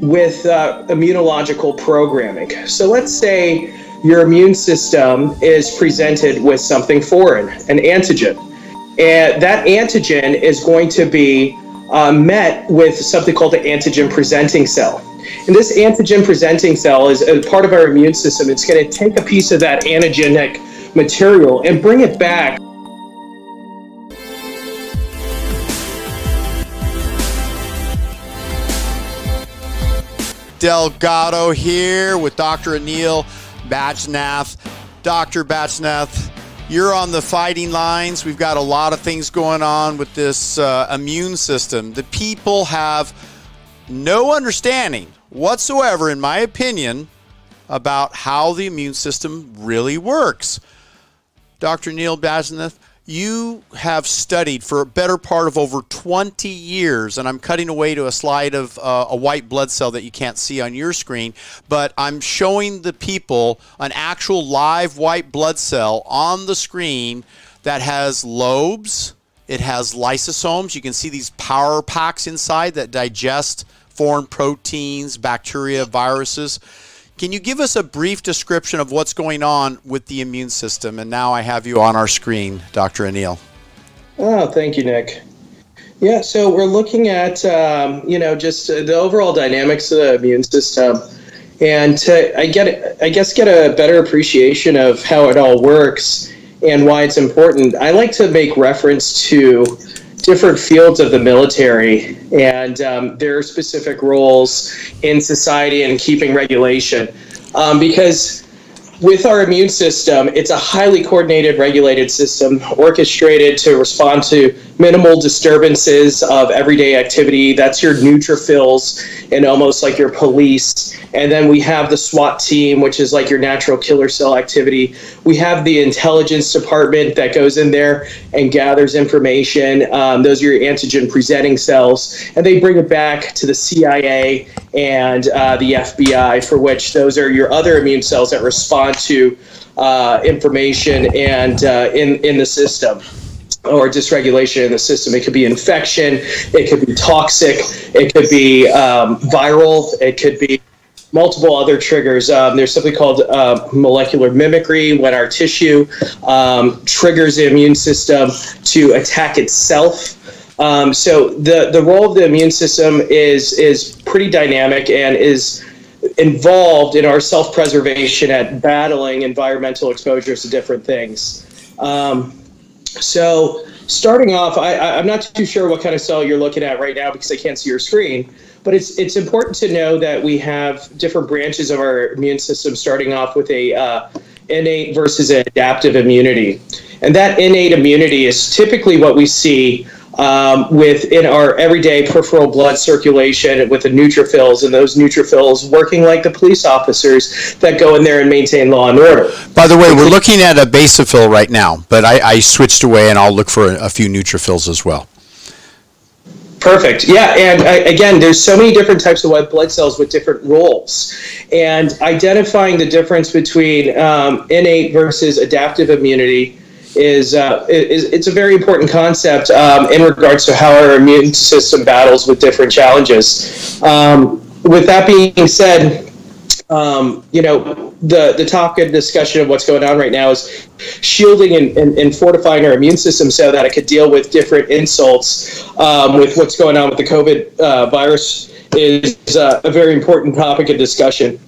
with uh, immunological programming. So let's say your immune system is presented with something foreign, an antigen. And that antigen is going to be uh, met with something called the antigen presenting cell. And this antigen presenting cell is a part of our immune system. It's going to take a piece of that antigenic material and bring it back Delgado here with Dr. Anil Bajnath. Dr. Bajnath, you're on the fighting lines. We've got a lot of things going on with this uh, immune system. The people have no understanding whatsoever, in my opinion, about how the immune system really works. Dr. Neil Bajnath, you have studied for a better part of over 20 years, and I'm cutting away to a slide of uh, a white blood cell that you can't see on your screen, but I'm showing the people an actual live white blood cell on the screen that has lobes, it has lysosomes. You can see these power packs inside that digest foreign proteins, bacteria, viruses. Can you give us a brief description of what's going on with the immune system? And now I have you on our screen, Dr. Anil. Oh, thank you, Nick. Yeah, so we're looking at um, you know just uh, the overall dynamics of the immune system, and to I get I guess get a better appreciation of how it all works and why it's important. I like to make reference to different fields of the military and um, their specific roles in society and keeping regulation. Um, because with our immune system, it's a highly coordinated, regulated system orchestrated to respond to minimal disturbances of everyday activity. That's your neutrophils and almost like your police. And then we have the SWAT team, which is like your natural killer cell activity. We have the intelligence department that goes in there and gathers information. Um, those are your antigen presenting cells. And they bring it back to the CIA and uh, the FBI, for which those are your other immune cells that respond to uh, information and uh, in, in the system or dysregulation in the system. It could be infection, it could be toxic, it could be um, viral, it could be multiple other triggers. Um, there's something called uh, molecular mimicry when our tissue um, triggers the immune system to attack itself. Um, so the the role of the immune system is is pretty dynamic and is involved in our self preservation at battling environmental exposures to different things. Um, so starting off, I, I'm not too sure what kind of cell you're looking at right now because I can't see your screen. But it's it's important to know that we have different branches of our immune system, starting off with a uh, innate versus adaptive immunity, and that innate immunity is typically what we see um, within our everyday peripheral blood circulation with the neutrophils and those neutrophils working like the police officers that go in there and maintain law and order. By the way, we're looking at a basophil right now, but I, I switched away and I'll look for a, a few neutrophils as well. Perfect. Yeah, and uh, again, there's so many different types of white blood cells with different roles, and identifying the difference between um, innate versus adaptive immunity is, uh, is it's a very important concept um, in regards to how our immune system battles with different challenges. Um, with that being said, um, you know, the, the topic of discussion of what's going on right now is shielding and, and, and fortifying our immune system so that it could deal with different insults um, with what's going on with the COVID uh, virus is uh, a very important topic of discussion.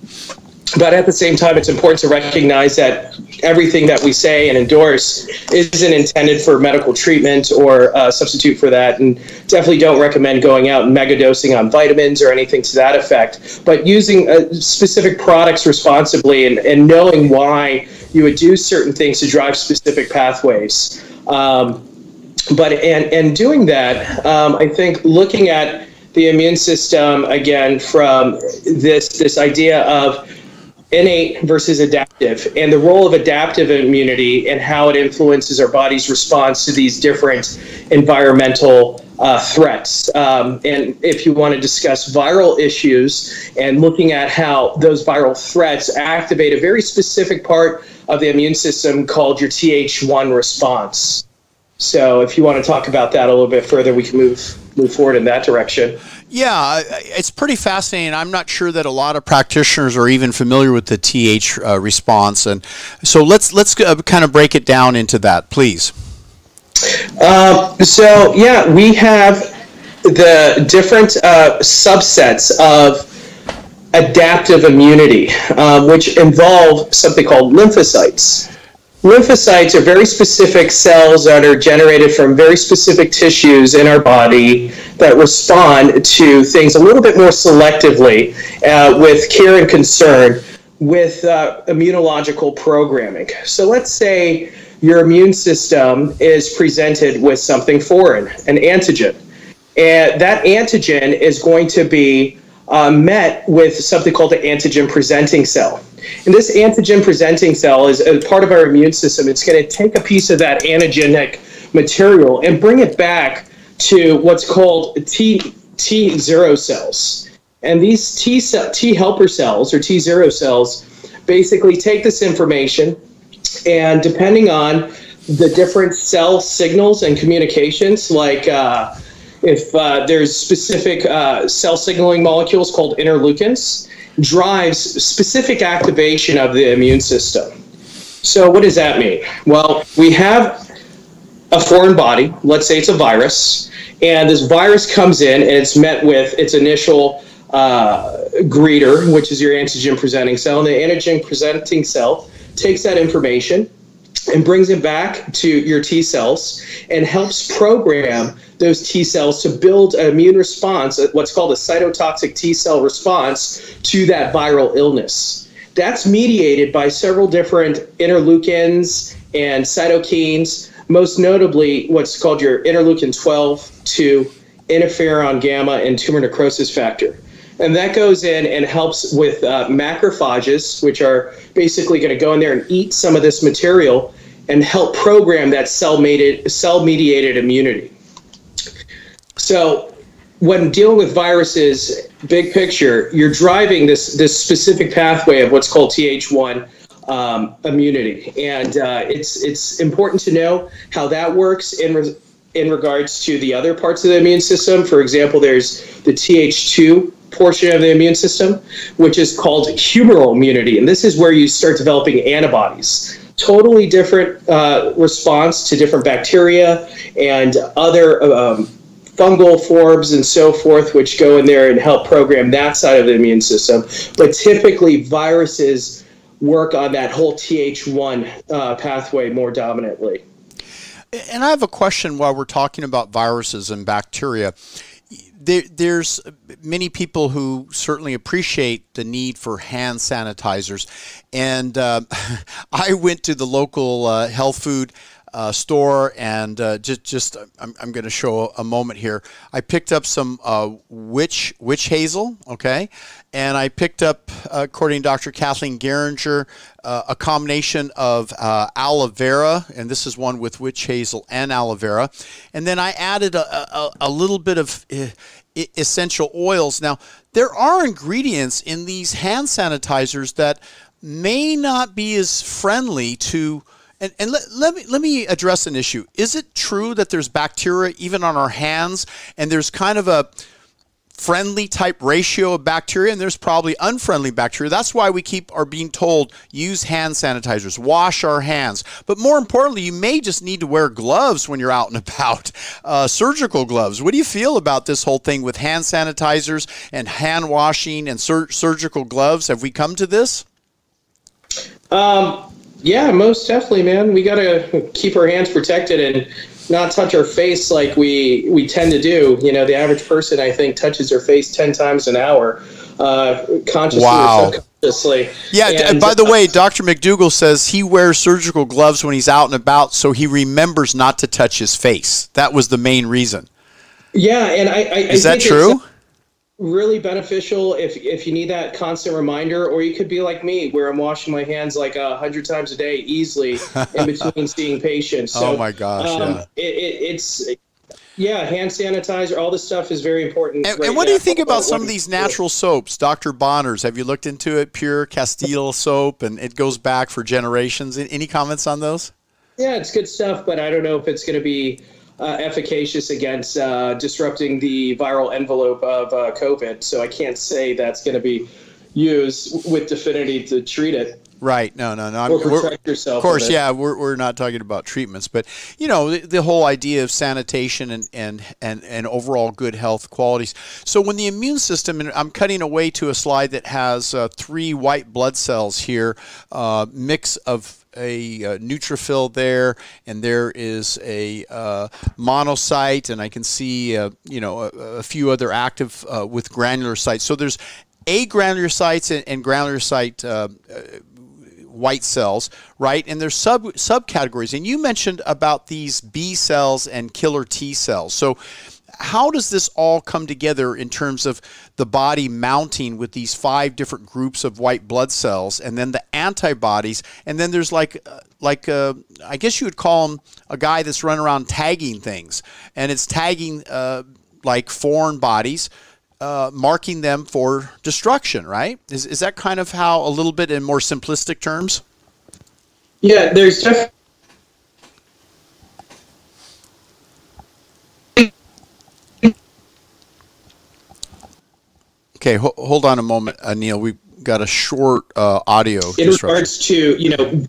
But at the same time, it's important to recognize that everything that we say and endorse isn't intended for medical treatment or uh, substitute for that. And definitely don't recommend going out and megadosing on vitamins or anything to that effect. But using uh, specific products responsibly and, and knowing why you would do certain things to drive specific pathways. Um, but and and doing that, um, I think looking at the immune system again from this this idea of innate versus adaptive and the role of adaptive immunity and how it influences our body's response to these different environmental uh, threats. Um, and if you want to discuss viral issues and looking at how those viral threats activate a very specific part of the immune system called your Th1 response. So if you want to talk about that a little bit further, we can move move forward in that direction. Yeah, it's pretty fascinating. I'm not sure that a lot of practitioners are even familiar with the TH uh, response, and so let's let's uh, kind of break it down into that, please. Uh, so yeah, we have the different uh, subsets of adaptive immunity, uh, which involve something called lymphocytes. Lymphocytes are very specific cells that are generated from very specific tissues in our body that respond to things a little bit more selectively uh, with care and concern with uh, immunological programming. So let's say your immune system is presented with something foreign, an antigen. And that antigen is going to be uh, met with something called the antigen presenting cell. And this antigen presenting cell is a part of our immune system. It's going to take a piece of that antigenic material and bring it back to what's called T T zero cells. And these T cell, T helper cells or T zero cells basically take this information and depending on the different cell signals and communications, like uh, if uh, there's specific uh, cell signaling molecules called interleukins, drives specific activation of the immune system. So, what does that mean? Well, we have a foreign body, let's say it's a virus, and this virus comes in and it's met with its initial uh, greeter, which is your antigen presenting cell, and the antigen presenting cell takes that information and brings it back to your T cells and helps program those T cells to build an immune response, uh, what's called a cytotoxic T cell response to that viral illness. That's mediated by several different interleukins and cytokines, most notably what's called your interleukin 12 2, interferon gamma, and tumor necrosis factor. And that goes in and helps with uh, macrophages, which are basically going to go in there and eat some of this material and help program that cell mediated cell mediated immunity. So when dealing with viruses, big picture, you're driving this this specific pathway of what's called Th1 um, immunity, and uh, it's it's important to know how that works in re- in regards to the other parts of the immune system. For example, there's the Th2 portion of the immune system, which is called humoral immunity, and this is where you start developing antibodies totally different uh, response to different bacteria and other um, fungal forms and so forth, which go in there and help program that side of the immune system. But typically, viruses work on that whole Th1 uh, pathway more dominantly. And I have a question while we're talking about viruses and bacteria there, there's many people who certainly appreciate the need for hand sanitizers, and uh, I went to the local uh, health food uh, store and uh, just just I'm, I'm going to show a moment here. I picked up some uh, witch witch hazel, okay, and I picked up, according to Dr. Kathleen Geringer, uh, a combination of uh, aloe vera, and this is one with witch hazel and aloe vera, and then I added a, a, a little bit of uh, essential oils. Now there are ingredients in these hand sanitizers that may not be as friendly to and, and let, let, me, let me address an issue. Is it true that there's bacteria even on our hands and there's kind of a friendly type ratio of bacteria and there's probably unfriendly bacteria. That's why we keep are being told use hand sanitizers, wash our hands. But more importantly, you may just need to wear gloves when you're out and about, uh, surgical gloves. What do you feel about this whole thing with hand sanitizers and hand washing and sur- surgical gloves? Have we come to this? Um, yeah, most definitely, man. We got to keep our hands protected and not touch our face like we we tend to do. You know, the average person, I think, touches their face ten times an hour, uh, consciously wow. or subconsciously. Yeah. And, by the way, Dr. McDougall says he wears surgical gloves when he's out and about, so he remembers not to touch his face. That was the main reason. Yeah, and I, I is I that true? Really beneficial if if you need that constant reminder or you could be like me where i'm washing my hands like a hundred times a day easily in between seeing patients. So, oh my gosh um, yeah. It, it, it's yeah hand sanitizer all this stuff is very important and, right and what now. do you think about some of these natural soaps? Dr Bronner's have you looked into it? Pure castile soap and it goes back for generations. Any comments on those? Yeah, it's good stuff, but I don't know if it's going to be efficacious against uh, disrupting the viral envelope of uh, COVID. So I can't say that's going to be used with Definity to treat it. Right. No, no, no. Protect yourself. Of course, yeah. We're, we're not talking about treatments, but you know the, the, whole idea of sanitation and, and and and overall good health qualities. So when the immune system, and I'm cutting away to a slide that has uh, three white blood cells here, uh, mix of a uh, neutrophil there, and there is a uh, monocyte, and I can see uh, you know a, a, few other active uh, with sites. So there's a agranulocytes and, and granulocyte uh, white cells, right? And there's sub subcategories. And you mentioned about these B cells and killer T cells. So how does this all come together in terms of the body mounting with these five different groups of white blood cells and then the antibodies and then there's like uh, like uh, I guess you would call him a guy that's running around tagging things and it's tagging uh, like foreign bodies uh, marking them for destruction, right? Is, is that kind of how, a little bit in more simplistic terms? Yeah, there's definitely. Okay, ho- hold on a moment, uh, Neil. We've got a short uh, audio. In regards to, you know,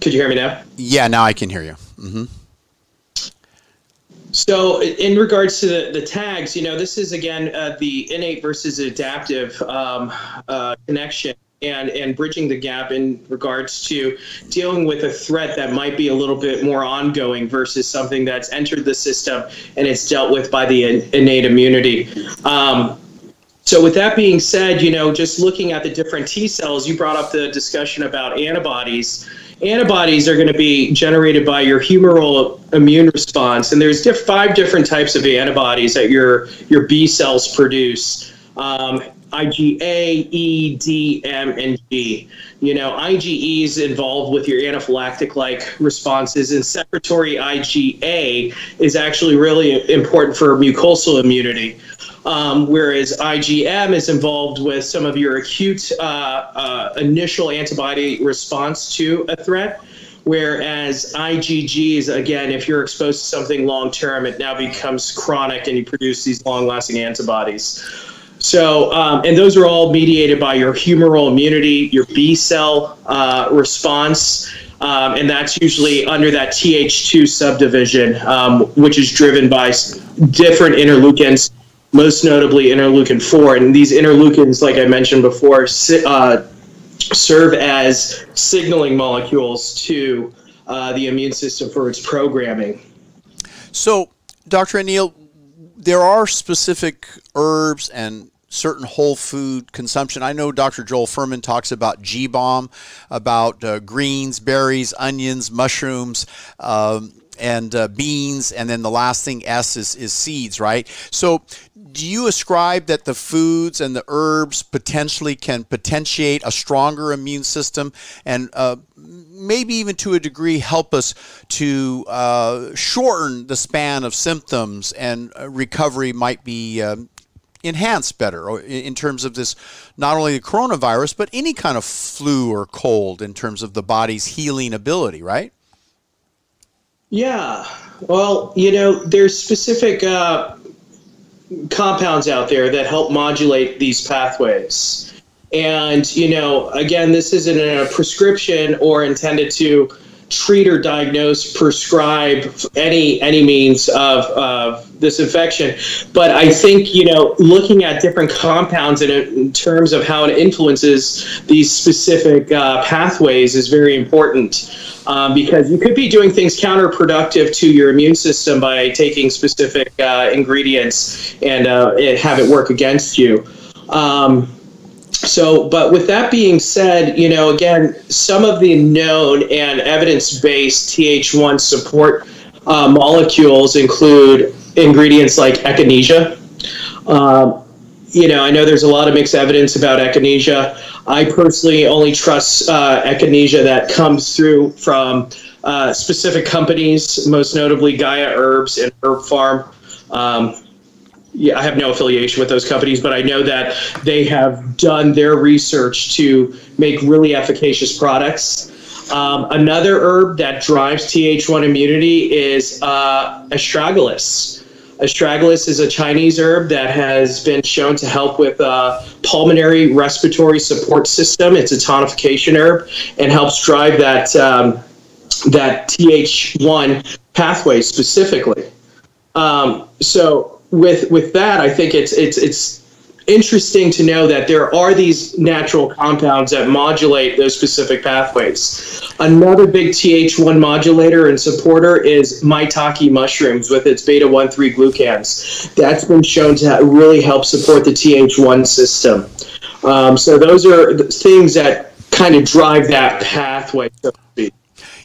could you hear me now? Yeah, now I can hear you. Mm-hmm. So, in regards to the, the tags, you know, this is again uh, the innate versus adaptive um, uh, connection and, and bridging the gap in regards to dealing with a threat that might be a little bit more ongoing versus something that's entered the system and it's dealt with by the innate immunity. Um, so, with that being said, you know, just looking at the different T cells, you brought up the discussion about antibodies antibodies are going to be generated by your humoral immune response, and there's diff- five different types of antibodies that your your B cells produce. Um, IgA, E, D, M, and G. You know, IgE is involved with your anaphylactic-like responses, and secretory IgA is actually really important for mucosal immunity. Um, whereas IgM is involved with some of your acute uh, uh, initial antibody response to a threat. Whereas IgG is, again, if you're exposed to something long term, it now becomes chronic and you produce these long lasting antibodies. So, um, and those are all mediated by your humoral immunity, your B cell uh, response, um, and that's usually under that Th2 subdivision, um, which is driven by different interleukins most notably interleukin 4. And these interleukins, like I mentioned before, uh, serve as signaling molecules to uh, the immune system for its programming. So, Dr. Anil, there are specific herbs and certain whole food consumption. I know Dr. Joel Fuhrman talks about G bomb, about uh, greens, berries, onions, mushrooms. Um, and uh, beans, and then the last thing S is, is seeds, right? So, do you ascribe that the foods and the herbs potentially can potentiate a stronger immune system and uh, maybe even to a degree help us to uh, shorten the span of symptoms and uh, recovery might be um, enhanced better in terms of this not only the coronavirus but any kind of flu or cold in terms of the body's healing ability right yeah. Well, you know, there's specific uh, compounds out there that help modulate these pathways. And, you know, again, this isn't a prescription or intended to treat or diagnose, prescribe any any means of, of this infection. But I think you know, looking at different compounds in, in terms of how it influences these specific uh, pathways is very important. Um, because you could be doing things counterproductive to your immune system by taking specific uh, ingredients and uh, have it work against you. Um, so, but with that being said, you know, again, some of the known and evidence based Th1 support uh, molecules include ingredients like echinacea. Um, you know, I know there's a lot of mixed evidence about echinacea. I personally only trust uh, echinacea that comes through from uh, specific companies, most notably Gaia Herbs and Herb Pharm. Um, yeah, I have no affiliation with those companies, but I know that they have done their research to make really efficacious products. Um, another herb that drives Th1 immunity is uh, astragalus. Astragalus is a Chinese herb that has been shown to help with uh, pulmonary respiratory support system. It's a tonification herb and helps drive that um, that Th1 pathway specifically. Um, so with with that, I think it's it's it's interesting to know that there are these natural compounds that modulate those specific pathways. Another big Th1 modulator and supporter is maitake mushrooms with its beta 1 3 glucans. That's been shown to really help support the Th1 system. Um, so, those are things that kind of drive that pathway, so to speak.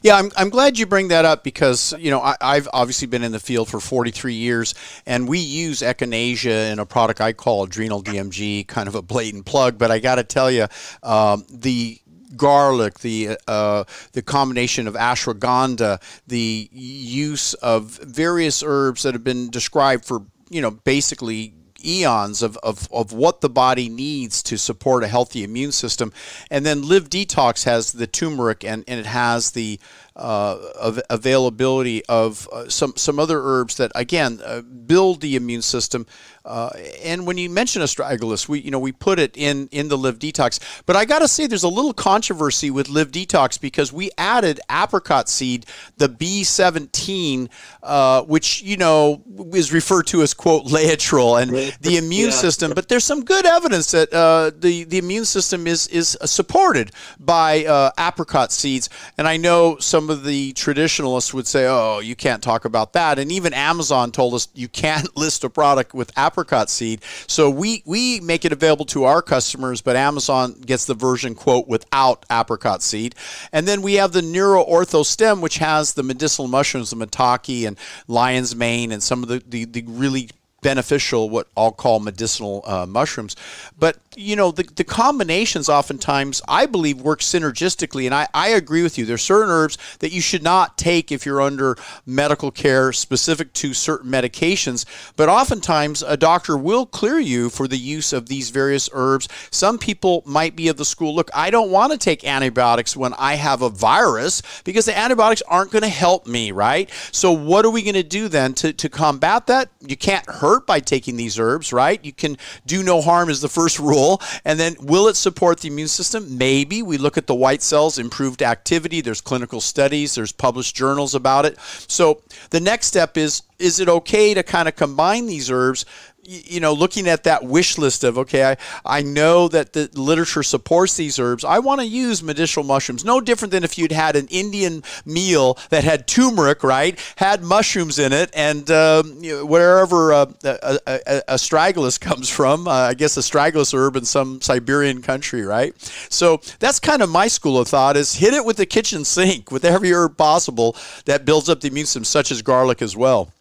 Yeah, I'm, I'm glad you bring that up because, you know, I, have obviously been in the field for 43 years and we use echinacea in a product I call Adrenal DMG, kind of a blatant plug, but I got to tell you, um, the garlic, the uh, the combination of ashwagandha, the use of various herbs that have been described for you know basically eons of, of, of what the body needs to support a healthy immune system. And then Live Detox has the turmeric and, and it has the uh, of availability of uh, some some other herbs that again uh, build the immune system. Uh, and when you mention astragalus, we you know we put it in in the Live Detox. But I got to say, there's a little controversy with Live Detox because we added apricot seed, the B17, uh, which you know is referred to as quote Laetrile and the immune yeah. system. But there's some good evidence that uh, the the immune system is is supported by apricot seeds. And I know some some of the traditionalists would say, oh, you can't talk about that. And even Amazon told us you can't list a product with apricot seed. So we, we make it available to our customers, but Amazon gets the version, quote, without apricot seed. And then we have the Neuro Ortho Stem, which has the medicinal mushrooms, the maitake and lion's mane, and some of the, the, the really beneficial, what I'll call medicinal uh, mushrooms. But you know, the, the combinations oftentimes I believe work synergistically, and I, I agree with you. There's certain herbs that you should not take if you're under medical care specific to certain medications, but oftentimes a doctor will clear you for the use of these various herbs. Some people might be of the school, look, I don't want to take antibiotics when I have a virus because the antibiotics aren't going to help me, right? So what are we going to do then to, to combat that? You can't hurt by taking these herbs, right? You can do no harm is the first rule and then will it support the immune system? Maybe. We look at the white cells, improved activity. There's clinical studies, there's published journals about it. So the next step is is it okay to kind of combine these herbs you know, looking at that wish list of, okay, I, I know that the literature supports these herbs. I want to use medicinal mushrooms. No different than if you'd had an Indian meal that had turmeric, right? Had mushrooms in it, and um, you know, wherever uh, astragalus comes from, uh, I guess astragalus herb in some Siberian country, right? So that's kind of my school of thought is hit it with the kitchen sink with every herb possible that builds up the immune system, such as garlic as well.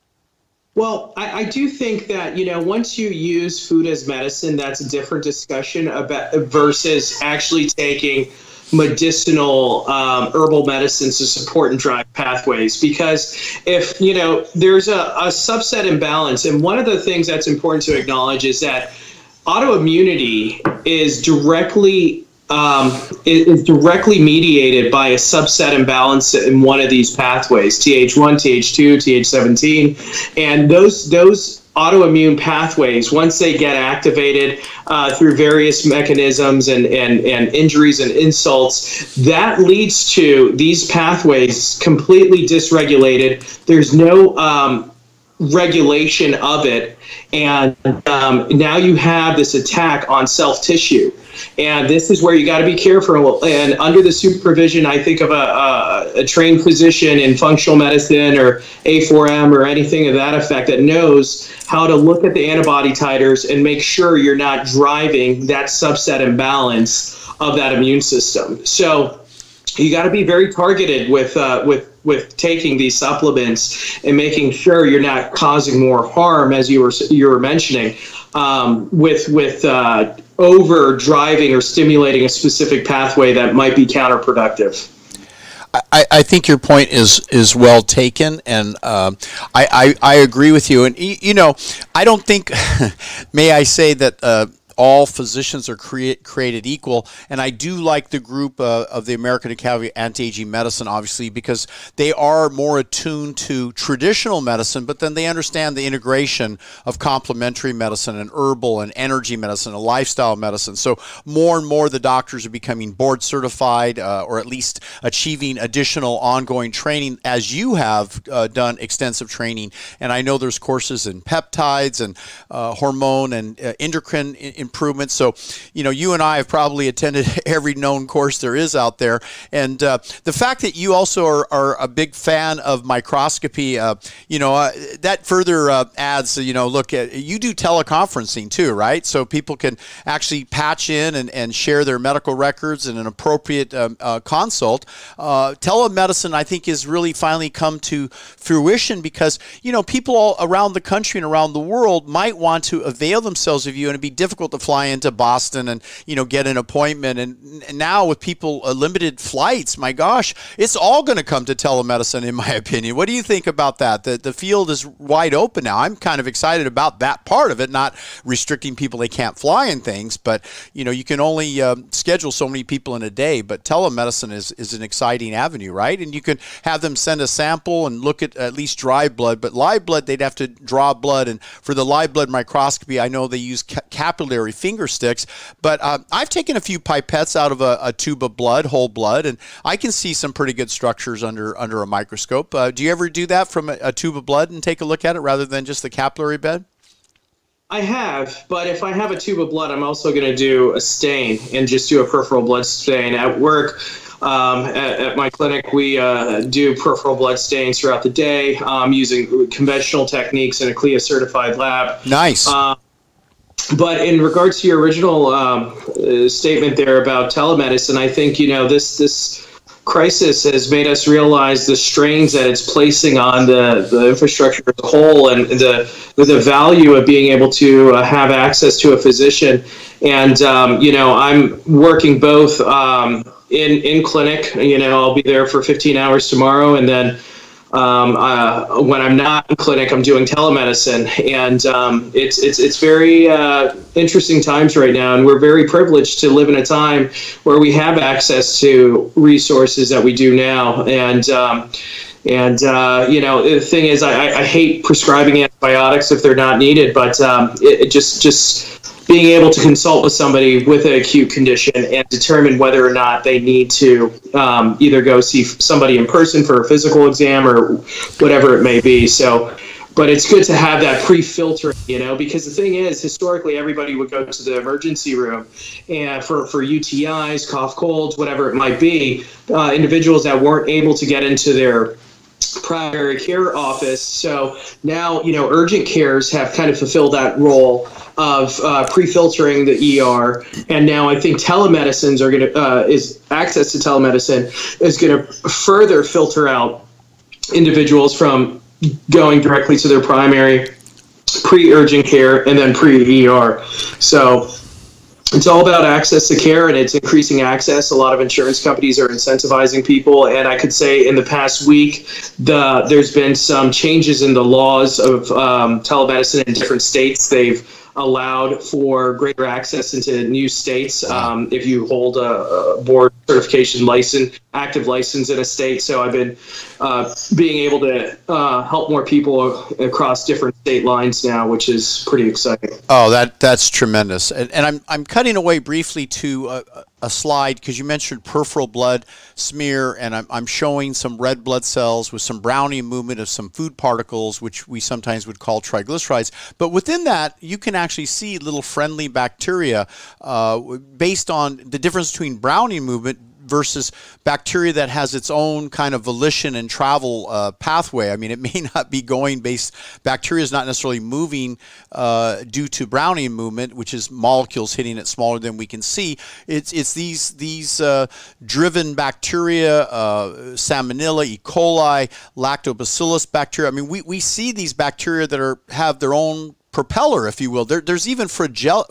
Well, I, I, do think that you know once you use food as medicine, that's a different discussion about versus actually taking medicinal um, herbal medicines to support and drive pathways. Because if you know there's a, a subset imbalance, and one of the things that's important to acknowledge is that autoimmunity is directly um, is directly mediated by a subset imbalance in one of these pathways th1 th2 th17 and those those autoimmune pathways once they get activated uh, through various mechanisms and, and, and injuries and insults that leads to these pathways completely dysregulated. There's no um, regulation of it and um, now you have this attack on self tissue and this is where you got to be careful. And under the supervision, I think of a, a, a, trained physician in functional medicine or A4M or anything of that effect that knows how to look at the antibody titers and make sure you're not driving that subset imbalance of that immune system. So you got to be very targeted with uh, with with taking these supplements and making sure you're not causing more harm, as you were you were mentioning, um, with with uh, over driving or stimulating a specific pathway that might be counterproductive. I, I think your point is is well taken, and uh, I, I, I agree with you. And you know, I don't think, may I say that uh, all physicians are create, created equal. And I do like the group uh, of the American Academy of Anti-Aging Medicine, obviously, because they are more attuned to traditional medicine, but then they understand the integration of complementary medicine and herbal and energy medicine and lifestyle medicine. So more and more the doctors are becoming board certified uh, or at least achieving additional ongoing training as you have uh, done extensive training. And I know there's courses in peptides and uh, hormone and uh, endocrine improvements. So, you know, you and I have probably attended every known course there is out there. And uh, the fact that you also are, are a big fan of microscopy, uh, you know, uh, that further uh, adds, you know, look at you do teleconferencing too, right? So people can actually patch in and, and share their medical records in an appropriate um, uh, consult. telemedicine, I think, is really finally come to fruition because, you know, people all around the country and around the world might want to avail themselves of you and it'd be difficult to fly into Boston and you know get an appointment. And, and now with people uh, limited flights, my gosh, it's all going to come to telemedicine, in my opinion. What do you think about that? The the field is wide open now. I'm kind of excited about that part of it, not restricting people they can't fly and things, but you know you can only um, schedule so many people in a day. But telemedicine is is an exciting avenue, right? And you can have them send a sample and look at at least dry blood, but live blood they'd have to draw blood, and for the live blood microscopy, I know they use capillary finger sticks. But uh, I've taken a few pipettes out of a, a, tube of blood, whole blood, and I can see some pretty good structures under under a microscope. Uh, do you ever do that from a, a tube of blood and take a look at it rather than just the capillary bed? I have, but if I have a tube of blood, I'm also going to do a stain and just do a peripheral blood stain. At work, um, at, at, my clinic, we uh, do peripheral blood stains throughout the day um, using conventional techniques in a CLIA certified lab. Nice. Uh, but in regards to your original um, uh, statement there about telemedicine, I think you know this this crisis has made us realize the strains that it's placing on the, the infrastructure as a whole and the the value of being able to uh, have access to a physician. And um, you know, I'm working both um, in in clinic. You know, I'll be there for 15 hours tomorrow, and then um, uh, when I'm not in clinic, I'm doing telemedicine, and um, it's it's it's very uh, interesting times right now, and we're very privileged to live in a time where we have access to resources that we do now, and. Um, and uh, you know the thing is, I, I, hate prescribing antibiotics if they're not needed, but um, it, it just just being able to consult with somebody with an acute condition and determine whether or not they need to um, either go see somebody in person for a physical exam or whatever it may be. So, but it's good to have that pre-filtering, you know, because the thing is, historically, everybody would go to the emergency room, and for for UTIs, cough, colds, whatever it might be, uh, individuals that weren't able to get into their primary care office. So now, you know, urgent cares have kind of fulfilled that role of uh, pre-filtering the ER, and now I think telemedicines are going to uh, is access to telemedicine is going to further filter out individuals from going directly to their primary pre-urgent care and then pre-ER. So it's all about access to care and it's increasing access. A lot of insurance companies are incentivizing people, and I could say in the past week, the there's been some changes in the laws of um, telemedicine in different states. They've allowed for greater access into new states um, if you hold a, a, board certification license, active license in a state. So I've been uh, being able to uh, help more people across different state lines now, which is pretty exciting. Oh, that that's tremendous. And, and I'm I'm cutting away briefly to. Uh, a slide because you mentioned peripheral blood smear, and I'm, I'm showing some red blood cells with some Brownian movement of some food particles, which we sometimes would call triglycerides. But within that, you can actually see little friendly bacteria uh, based on the difference between Brownian movement versus bacteria that has its own kind of volition and travel uh, pathway. I mean, it may not be going based, bacteria is not necessarily moving uh, due to Brownian movement, which is molecules hitting it smaller than we can see. It's, it's these, these uh, driven bacteria, uh, Salmonella, E. coli, Lactobacillus bacteria. I mean, we, we see these bacteria that are have their own propeller, if you will. There, there's even flagella,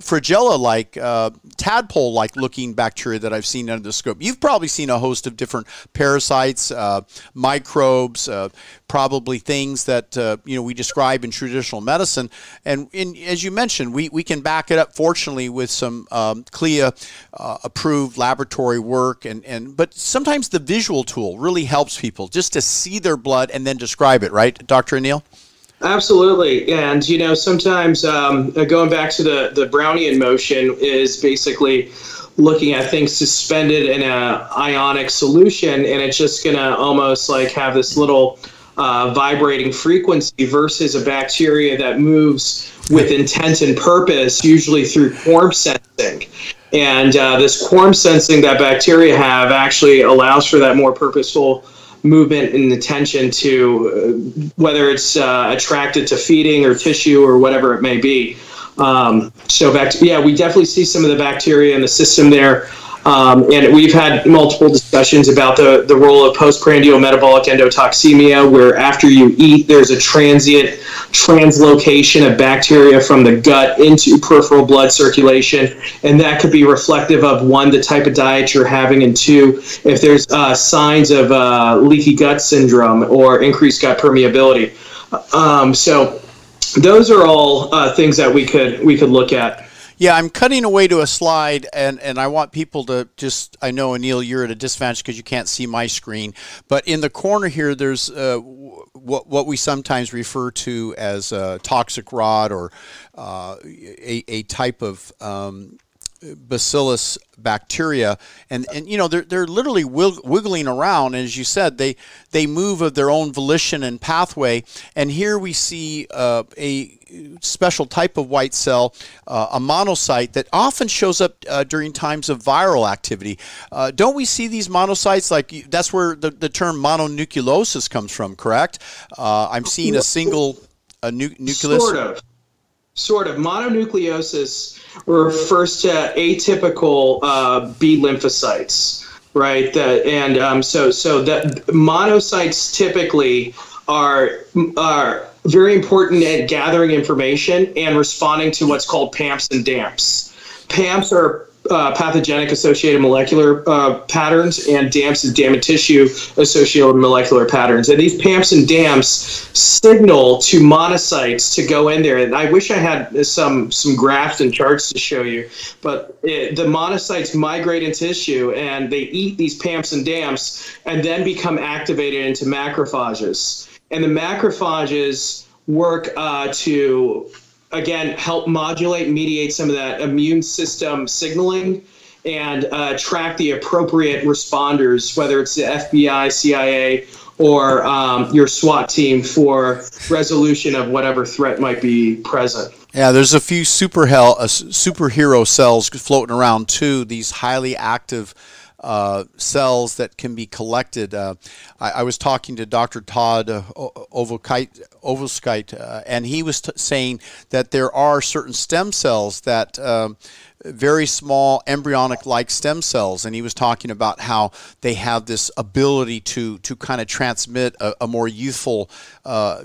flagella like uh, tadpole like looking bacteria that I've seen under the scope. You've probably seen a host of different parasites, uh, microbes, uh, probably things that uh, you know we describe in traditional medicine. And in, as you mentioned, we, we can back it up, fortunately, with some um, CLIA uh, approved laboratory work. And, and but sometimes the visual tool really helps people just to see their blood and then describe it, right, Dr. Anil? Absolutely, and you know sometimes um, going back to the the Brownian motion is basically looking at things suspended in a ionic solution, and it's just gonna almost like have this little uh, vibrating frequency versus a bacteria that moves with intent and purpose, usually through quorum sensing. And uh, this quorum sensing that bacteria have actually allows for that more purposeful movement and attention to uh, whether it's uh, attracted to feeding or tissue or whatever it may be. Um, so, bact- yeah, we definitely see some of the bacteria in the system there. Um, and we've had multiple discussions about the, the role of postprandial metabolic endotoxemia, where after you eat, there's a transient translocation of bacteria from the gut into peripheral blood circulation. And that could be reflective of one, the type of diet you're having, and two, if there's uh, signs of uh, leaky gut syndrome or increased gut permeability. Um, so, those are all uh, things that we could we could look at. Yeah, I'm cutting away to a slide, and, and I want people to just. I know, Anil, you're at a disadvantage because you can't see my screen. But in the corner here, there's uh, what, what we sometimes refer to as a toxic rod or uh, a, a type of. Um, bacillus bacteria. And and you know they're they're literally wiggling around. And as you said they they move of their own volition and pathway. And here we see uh, a special type of white cell uh, a monocyte that often shows up uh, during times of viral activity. Uh, don't we see these monocytes? Like that's where the, the term mononucleosis comes from correct? Uh, i'm seeing a single a nu- nucleus. Sort of sort of mononucleosis refers to atypical uh, B lymphocytes, right? And um, so so that monocytes typically are are very important at gathering information and responding to what's called PAMPs and DAMPs. PAMPs are uh, pathogenic associated molecular uh, patterns and DAMPs and damaged tissue associated molecular patterns. And these PAMPs and DAMPs signal to monocytes to go in there. And I wish I had some some graphs and charts to show you, but it, the monocytes migrate into tissue and they eat these PAMPs and DAMPs and then become activated into macrophages. And the macrophages work uh, to again help modulate mediate some of that immune system signaling and uh, track the appropriate responders whether it's the fbi cia or um, your swat team for resolution of whatever threat might be present. Yeah there's a few super hell, uh, superhero cells floating around too these highly active uh, cells that can be collected. Uh, I, I, was talking to Dr. Todd uh, uh, and he was saying that there are certain stem cells that. Um, very small embryonic like stem cells and he was talking about how they have this ability to to kind of transmit a, a more youthful uh,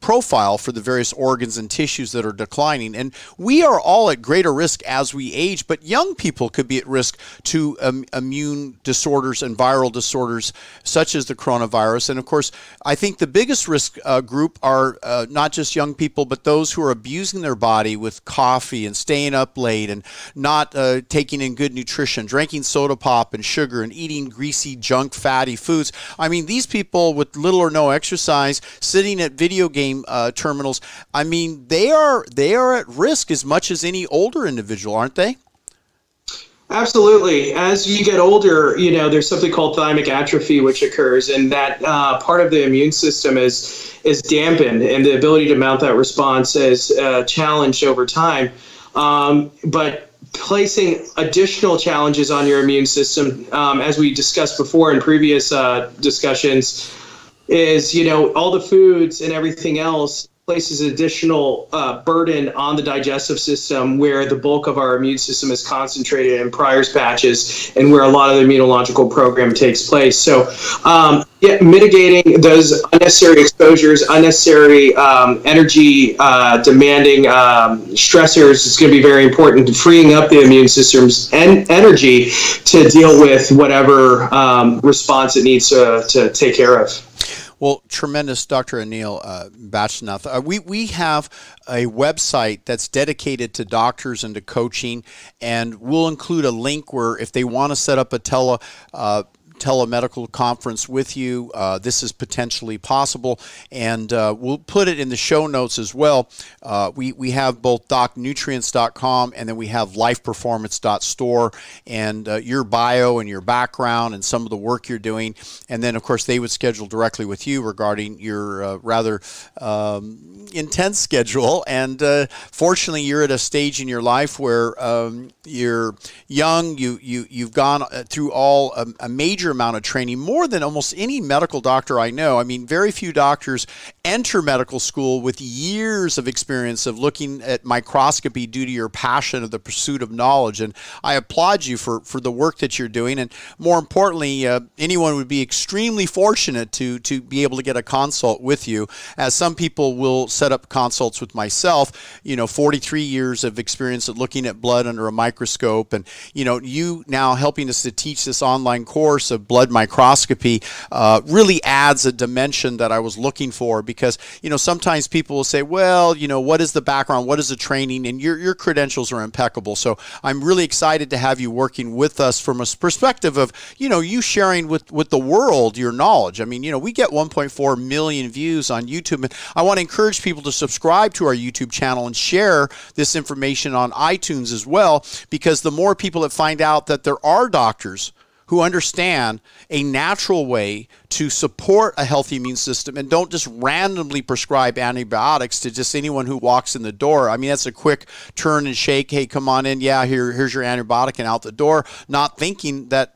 profile for the various organs and tissues that are declining. And we are all at greater risk as we age, but young people could be at risk to um, immune disorders and viral disorders such as the coronavirus. And of course, I think the biggest risk uh, group are uh, not just young people, but those who are abusing their body with coffee and staying up late and not uh, taking in good nutrition, drinking soda pop and sugar and eating greasy, junk, fatty foods. I mean, these people with little or no exercise, sitting at video games uh, terminals. I mean, they are they are at risk as much as any older individual, aren't they? Absolutely. As you get older, you know, there's something called thymic atrophy which occurs, and that uh, part of the immune system is is dampened, and the ability to mount that response is uh, challenged over time. Um, but placing additional challenges on your immune system, um, as we discussed before in previous uh, discussions, is you know all the foods and everything else places additional uh, burden on the digestive system where the bulk of our immune system is concentrated in Peyer's patches and where a lot of the immunological program takes place. So um, yeah, mitigating those unnecessary exposures, unnecessary um, energy uh, demanding um, stressors is going to be very important. Freeing up the immune system's en- energy to deal with whatever um, response it needs to, to take care of. Well, tremendous, Dr. Anil uh, Bajnath. Uh, we, we have a website that's dedicated to doctors and to coaching, and we'll include a link where if they want to set up a tele uh, telemedical conference with you. Uh, this is potentially possible, and uh, we'll put it in the show notes as well. Uh, we, we have both docnutrients.com and then we have lifeperformance.store, and uh, your bio and your background and some of the work you're doing. And then, of course, they would schedule directly with you regarding your uh, rather um, intense schedule. And uh, fortunately, you're at a stage in your life where um, you're young, you, you, you've gone through all a, a major major amount of training, more than almost any medical doctor I know. I mean, very few doctors enter medical school with years of experience of looking at microscopy due to your passion of the pursuit of knowledge. And I applaud you for, for the work that you're doing. And more importantly, uh, anyone would be extremely fortunate to, to be able to get a consult with you, as some people will set up consults with myself. You know, 43 years of experience at looking at blood under a microscope. And, you know, you now helping us to teach this online course of of blood microscopy uh, really adds a dimension that I was looking for because, you know, sometimes people will say, well, you know, what is the background? What is the training? And your, your credentials are impeccable. So I'm really excited to have you working with us from a perspective of, you know, you sharing with, with the world your knowledge. I mean, you know, we get 1.4 million views on YouTube. And I want to encourage people to subscribe to our YouTube channel and share this information on iTunes as well, because the more people that find out that there are doctors who understand a natural way to support a healthy immune system and don't just randomly prescribe antibiotics to just anyone who walks in the door. I mean, that's a quick turn and shake. Hey, come on in. Yeah, here, here's your antibiotic and out the door. Not thinking that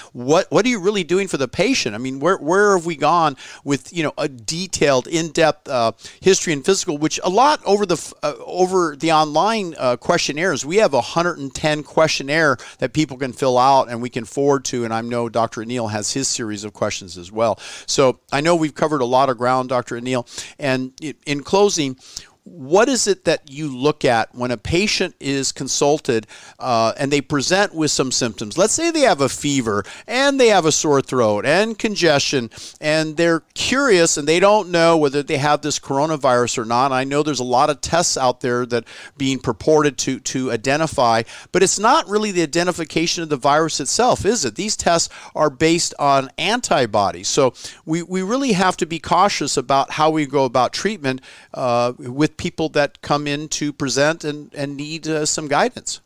what what are you really doing for the patient? I mean, where where have we gone with you know a detailed, in-depth uh, history and physical, which a lot over the uh, over the online uh, questionnaires. We have a 110 questionnaire that people can fill out and we can forward to. And I know Dr. Anil has his series of questions as well. So I know we've covered a lot of ground, Dr. Anil. And in closing, what is it that you look at when a patient is consulted uh, and they present with some symptoms? Let's say they have a fever and they have a sore throat and congestion, and they're curious and they don't know whether they have this coronavirus or not. I know there's a lot of tests out there that being purported to to identify, but it's not really the identification of the virus itself, is it? These tests are based on antibodies, so we we really have to be cautious about how we go about treatment uh, with people that come in to present and, and need uh, some guidance?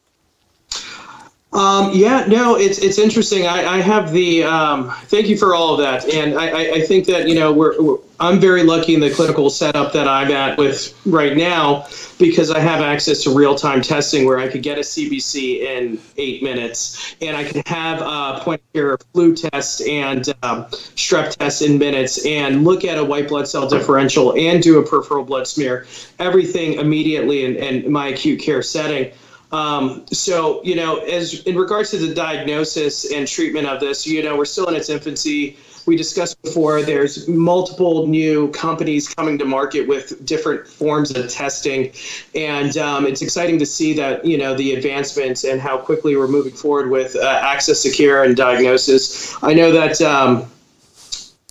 Um, yeah, no, it's it's interesting. I, I have the um, thank you for all of that, and I, I think that you know we're, we're, I'm very lucky in the clinical setup that I'm at with right now because I have access to real time testing where I could get a CBC in eight minutes, and I could have a point of care flu test and um, strep test in minutes, and look at a white blood cell differential and do a peripheral blood smear, everything immediately in, in my acute care setting. Um, so, you know, as in regards to the diagnosis and treatment of this, you know, we're still in its infancy. We discussed before, there's multiple new companies coming to market with different forms of testing. And um, it's exciting to see that, you know, the advancements and how quickly we're moving forward with uh, access to care and diagnosis. I know that. Um,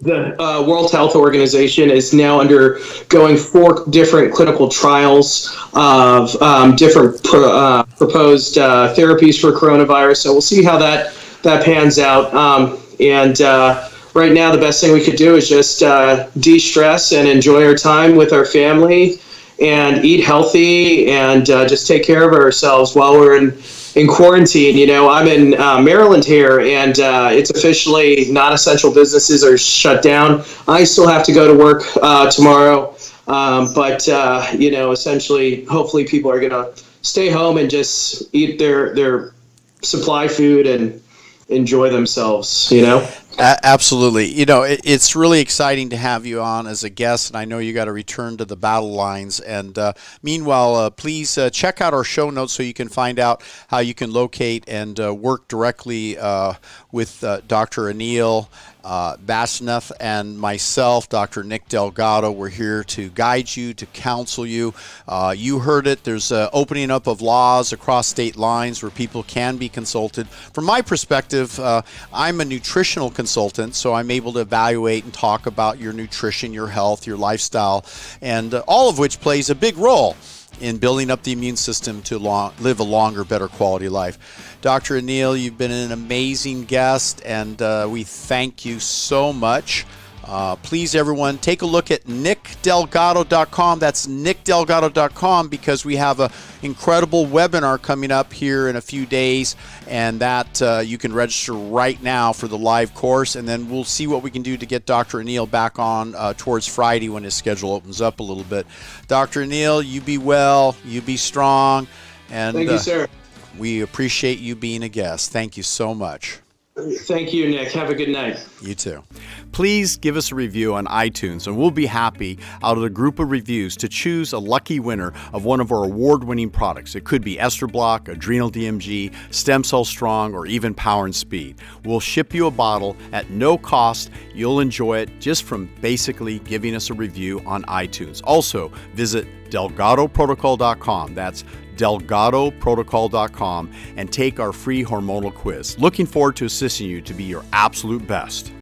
the uh, World Health Organization is now undergoing four different clinical trials of um, different pro, uh, proposed uh, therapies for coronavirus. So we'll see how that that pans out. Um, and uh, right now, the best thing we could do is just uh, de-stress and enjoy our time with our family, and eat healthy, and uh, just take care of ourselves while we're in in quarantine. You know, I'm in uh, Maryland here, and uh, it's officially non-essential businesses are shut down. I still have to go to work uh, tomorrow, um, but uh, you know, essentially, hopefully, people are gonna stay home and just eat their their supply food and enjoy themselves. You know. A- absolutely. You know, it, it's really exciting to have you on as a guest, and I know you got to return to the battle lines. And uh, meanwhile, uh, please uh, check out our show notes so you can find out how you can locate and uh, work directly uh, with uh, Dr. Anil uh, Bajnath and myself, Dr. Nick Delgado, we're here to guide you, to counsel you. Uh, you heard it. There's an opening up of laws across state lines where people can be consulted. From my perspective, uh, I'm a nutritional consultant, so I'm able to evaluate and talk about your nutrition, your health, your lifestyle, and uh, all of which plays a big role in building up the immune system to long, live a longer, better quality life. Dr. Anil, you've been an amazing guest, and uh, we thank you so much. Uh, please, everyone, take a look at nickdelgado.com. That's nickdelgado.com because we have an incredible webinar coming up here in a few days, and that uh, you can register right now for the live course, and then we'll see what we can do to get Dr. Anil back on uh, towards Friday when his schedule opens up a little bit. Dr. Anil, you be well, you be strong, and thank you, sir. We appreciate you being a guest. Thank you so much. Thank you, Nick. Have a good night. You too. Please give us a review on iTunes, and we'll be happy out of the group of reviews to choose a lucky winner of one of our award winning products. It could be Estro Block, Adrenal DMG, Stem Cell Strong, or even Power and Speed. We'll ship you a bottle at no cost. You'll enjoy it just from basically giving us a review on iTunes. Also, visit DelgadoProtocol.com. That's delgadoprotocol.com and take our free hormonal quiz. Looking forward to assisting you to be your absolute best.